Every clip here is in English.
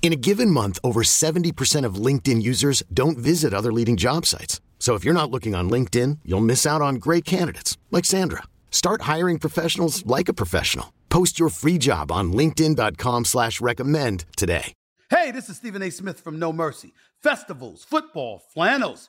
In a given month, over 70% of LinkedIn users don't visit other leading job sites. So if you're not looking on LinkedIn, you'll miss out on great candidates like Sandra. Start hiring professionals like a professional. Post your free job on LinkedIn.com slash recommend today. Hey, this is Stephen A. Smith from No Mercy. Festivals, football, flannels.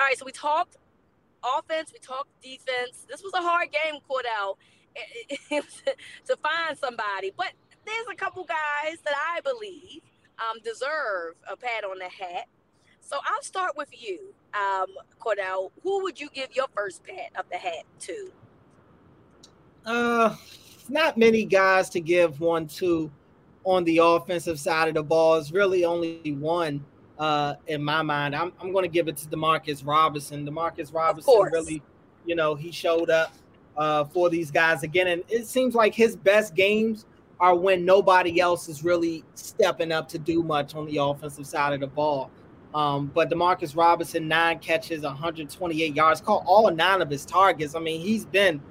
All right, so we talked offense, we talked defense. This was a hard game, Cordell, to find somebody. But there's a couple guys that I believe um, deserve a pat on the hat. So I'll start with you, um, Cordell. Who would you give your first pat of the hat to? Uh, not many guys to give one to on the offensive side of the ball. It's really only one uh, in my mind. I'm, I'm going to give it to Demarcus Robinson. Demarcus Robinson really, you know, he showed up uh, for these guys again. And it seems like his best games are when nobody else is really stepping up to do much on the offensive side of the ball. Um, but Demarcus Robinson, nine catches, 128 yards, caught all nine of his targets. I mean, he's been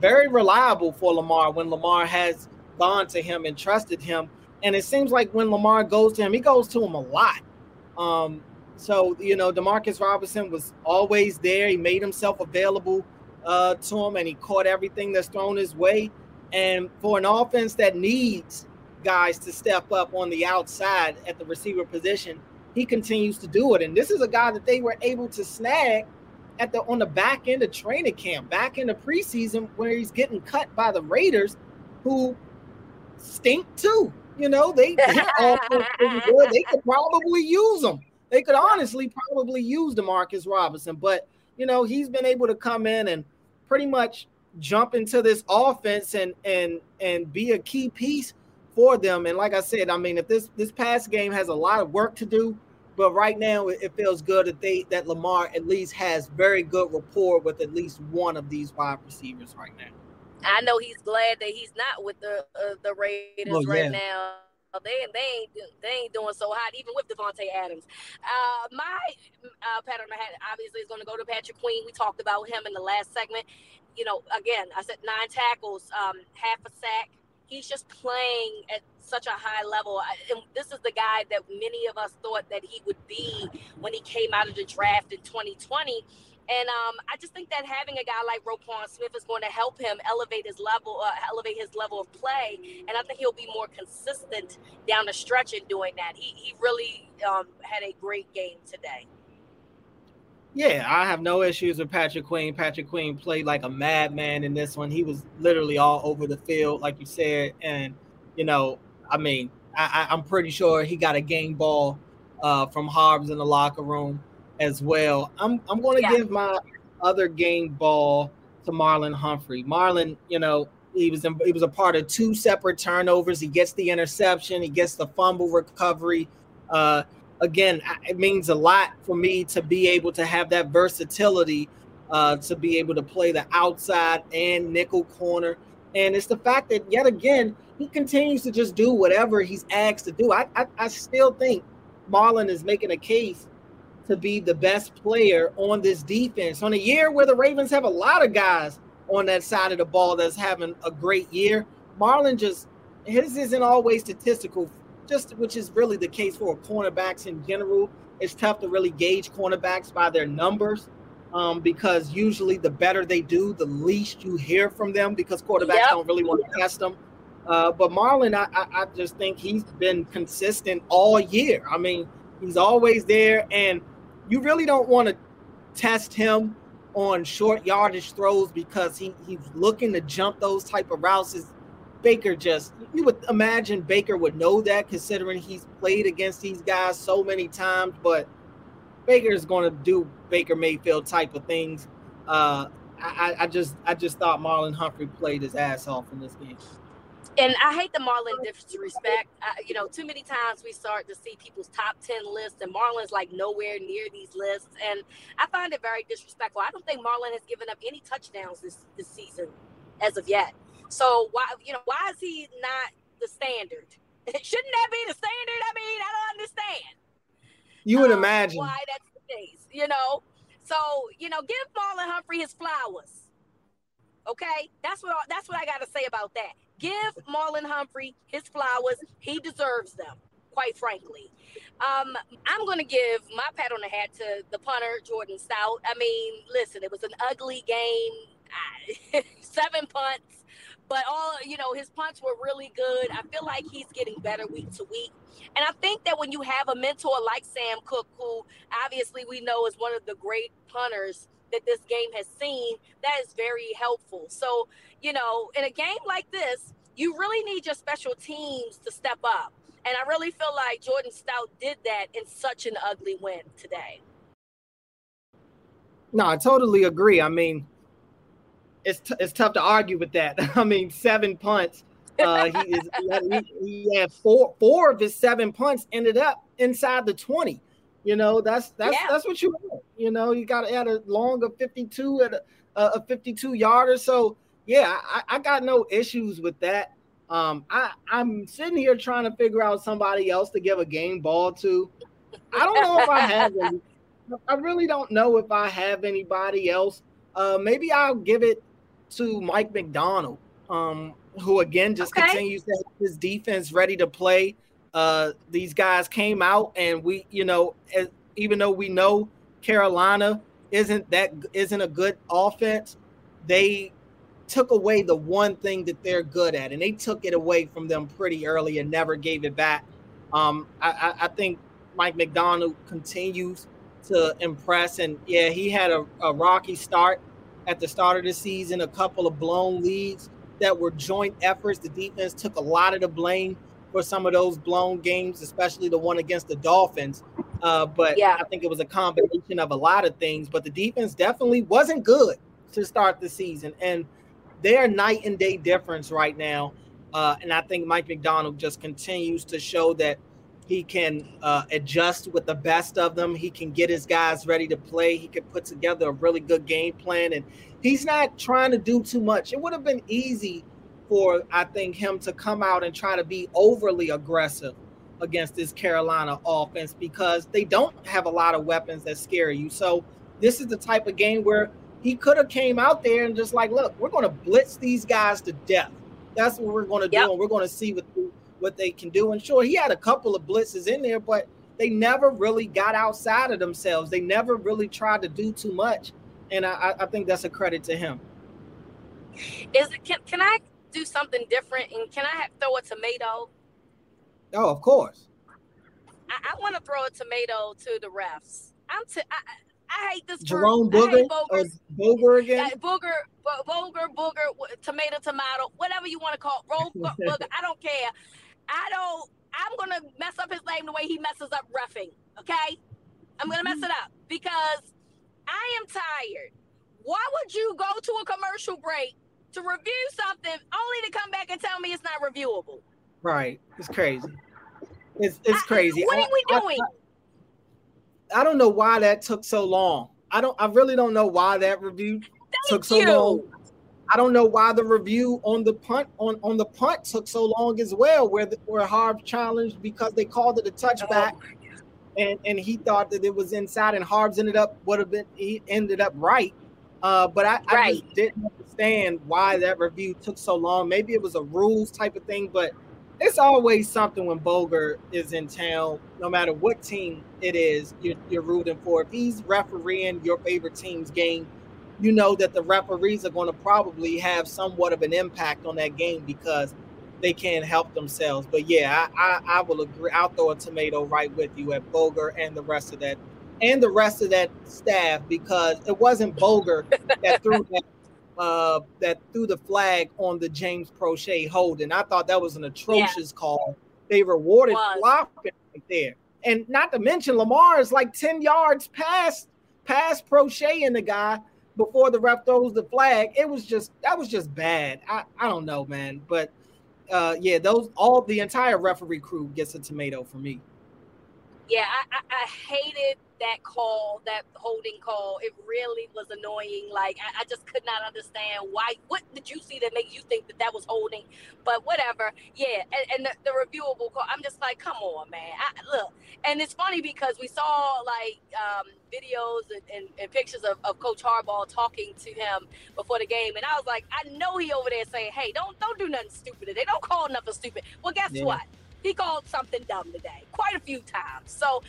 very reliable for Lamar when Lamar has gone to him and trusted him. And it seems like when Lamar goes to him, he goes to him a lot. Um, so you know, Demarcus Robinson was always there. He made himself available uh, to him, and he caught everything that's thrown his way. And for an offense that needs guys to step up on the outside at the receiver position, he continues to do it. And this is a guy that they were able to snag at the on the back end of training camp, back in the preseason, where he's getting cut by the Raiders, who stink too. You know, they, they. They could probably use them. They could honestly probably use Demarcus Robinson, but you know, he's been able to come in and pretty much jump into this offense and and and be a key piece for them. And like I said, I mean, if this this past game has a lot of work to do, but right now it feels good that they that Lamar at least has very good rapport with at least one of these wide receivers right now. I know he's glad that he's not with the uh, the Raiders well, right now. They they ain't they ain't doing so hot even with Davante Adams. Uh, my uh, pattern I had obviously is going to go to Patrick Queen. We talked about him in the last segment. You know, again, I said nine tackles, um, half a sack. He's just playing at such a high level. And this is the guy that many of us thought that he would be when he came out of the draft in 2020 and um, I just think that having a guy like Roquan Smith is going to help him elevate his level, uh, elevate his level of play, and I think he'll be more consistent down the stretch in doing that. He he really um, had a great game today. Yeah, I have no issues with Patrick Queen. Patrick Queen played like a madman in this one. He was literally all over the field, like you said, and you know, I mean, I, am pretty sure he got a game ball uh, from Harbs in the locker room as well. I'm I'm going to yeah. give my other game ball to Marlon Humphrey. Marlon, you know, he was in, he was a part of two separate turnovers. He gets the interception, he gets the fumble recovery. Uh, again, it means a lot for me to be able to have that versatility uh, to be able to play the outside and nickel corner. And it's the fact that yet again he continues to just do whatever he's asked to do. I I, I still think Marlon is making a case to be the best player on this defense on a year where the Ravens have a lot of guys on that side of the ball that's having a great year. Marlon just his isn't always statistical, just which is really the case for cornerbacks in general. It's tough to really gauge cornerbacks by their numbers um, because usually the better they do, the least you hear from them because quarterbacks yep. don't really want to test them. Uh, but Marlon, I, I, I just think he's been consistent all year. I mean, he's always there, and you really don't want to test him on short yardage throws because he, he's looking to jump those type of routes. Baker just you would imagine Baker would know that considering he's played against these guys so many times, but Baker is going to do Baker Mayfield type of things. Uh, I, I just I just thought Marlon Humphrey played his ass off in this game and I hate the Marlon disrespect. I, you know, too many times we start to see people's top 10 lists, and Marlon's like nowhere near these lists. And I find it very disrespectful. I don't think Marlin has given up any touchdowns this, this season as of yet. So why, you know, why is he not the standard? Shouldn't that be the standard? I mean, I don't understand. You would um, imagine why that's the case, you know. So, you know, give Marlon Humphrey his flowers. Okay, that's what that's what I got to say about that. Give Marlon Humphrey his flowers. He deserves them, quite frankly. Um, I'm going to give my pat on the hat to the punter, Jordan Stout. I mean, listen, it was an ugly game, seven punts, but all, you know, his punts were really good. I feel like he's getting better week to week. And I think that when you have a mentor like Sam Koch, who obviously we know is one of the great punters that this game has seen, that is very helpful. So, you know, in a game like this, you really need your special teams to step up. And I really feel like Jordan Stout did that in such an ugly win today. No, I totally agree. I mean, it's t- it's tough to argue with that. I mean, seven punts. Uh, he is he, he, had four four of his seven punts ended up inside the twenty. You know, that's that's yeah. that's what you want. You know, you got to add a long of 52 at a, a 52 yarder. So yeah, I, I got no issues with that. Um, I, I'm sitting here trying to figure out somebody else to give a game ball to. I don't know if I have any. I really don't know if I have anybody else. Uh, maybe I'll give it to Mike Macdonald, um, who again just okay. continues to have his defense ready to play. Uh, these guys came out and we, you know, as, even though we know Carolina isn't that isn't a good offense, they took away the one thing that they're good at, and they took it away from them pretty early and never gave it back. Um, I, I, think Mike Macdonald continues to impress, and yeah, he had a, a rocky start at the start of the season, a couple of blown leads that were joint efforts. The defense took a lot of the blame for some of those blown games, especially the one against the Dolphins. Uh, but yeah. I think it was a combination of a lot of things. But the defense definitely wasn't good to start the season, and they're night and day difference right now. Uh, and I think Mike Macdonald just continues to show that he can uh, adjust with the best of them. He can get his guys ready to play. He can put together a really good game plan, and he's not trying to do too much. It would have been easy for I think him to come out and try to be overly aggressive against this Carolina offense because they don't have a lot of weapons that scare you. So this is the type of game where he could have came out there and just like, look, we're going to blitz these guys to death. That's what we're going to yep. do, and we're going to see what what they can do. And sure, he had a couple of blitzes in there, but they never really got outside of themselves. They never really tried to do too much, and I, I think that's a credit to him. Is it can, can I do something different and can I throw a tomato? Oh, of course. I, I want to throw a tomato to the refs. I'm t- I, I hate this. Jerome Booger or Booger again? Yeah, booger, bo- booger, booger, tomato, tomato, whatever you want to call it. booger. I don't care. I don't. I'm gonna mess up his name the way he messes up refing. Okay, I'm gonna mess it up because I am tired. Why would you go to a commercial break to review something only to come back and tell me it's not reviewable? Right. It's crazy. It's it's crazy. what are we doing? I, I, I don't know why that took so long I don't. I really don't know why that review Thank took so you. long. I don't know why the review on the punt on, on the punt took so long as well, where the, where Harb challenged because they called it a touchback, oh and and he thought that it was inside, and Harbs ended up would have been he ended up right. Uh, but I, I right. just didn't understand why that review took so long. Maybe it was a rules type of thing, but it's always something when Boger is in town, no matter what team it is you're, you're rooting for. If he's refereeing your favorite team's game, you know that the referees are going to probably have somewhat of an impact on that game because they can't help themselves. But yeah, I, I, I will agree. I'll throw a tomato right with you at Boger and the rest of that and the rest of that staff because it wasn't Boger that threw that uh, that threw the flag on the James Proche holding. I thought that was an atrocious yeah. call. They rewarded flopping right there. And not to mention Lamar is like 10 yards past past Proche and the guy before the ref throws the flag. It was just that was just bad. I, I don't know, man. But uh yeah, those all the entire referee crew gets a tomato for me. Yeah, I, I, I hated that call, that holding call, it really was annoying. Like I, I, just could not understand why. What did you see that made you think that that was holding? But whatever. Yeah, and, and the, the, reviewable call. I'm just like, come on, man. I, look, and it's funny because we saw like um, videos and, and, and pictures of, of Coach Harbaugh talking to him before the game, and I was like, I know he over there saying, hey, don't don't do nothing stupid today. Don't call nothing stupid. Well, guess yeah. what? He called something dumb today, quite a few times. So.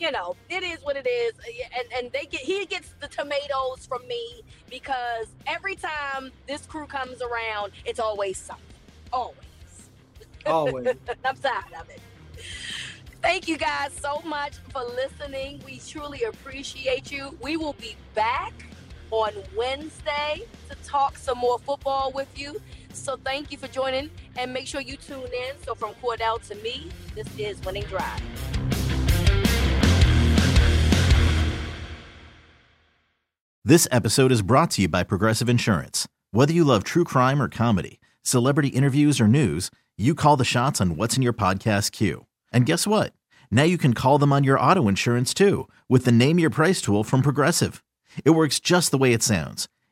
You know, it is what it is. And and they get he gets the tomatoes from me because every time this crew comes around, it's always something. Always. Always. I'm tired of it. Thank you guys so much for listening. We truly appreciate you. We will be back on Wednesday to talk some more football with you. So thank you for joining and make sure you tune in. So from Cordell to me, this is Winning Drive. This episode is brought to you by Progressive Insurance. Whether you love true crime or comedy, celebrity interviews or news, you call the shots on what's in your podcast queue. And guess what? Now you can call them on your auto insurance too with the Name Your Price tool from Progressive. It works just the way it sounds.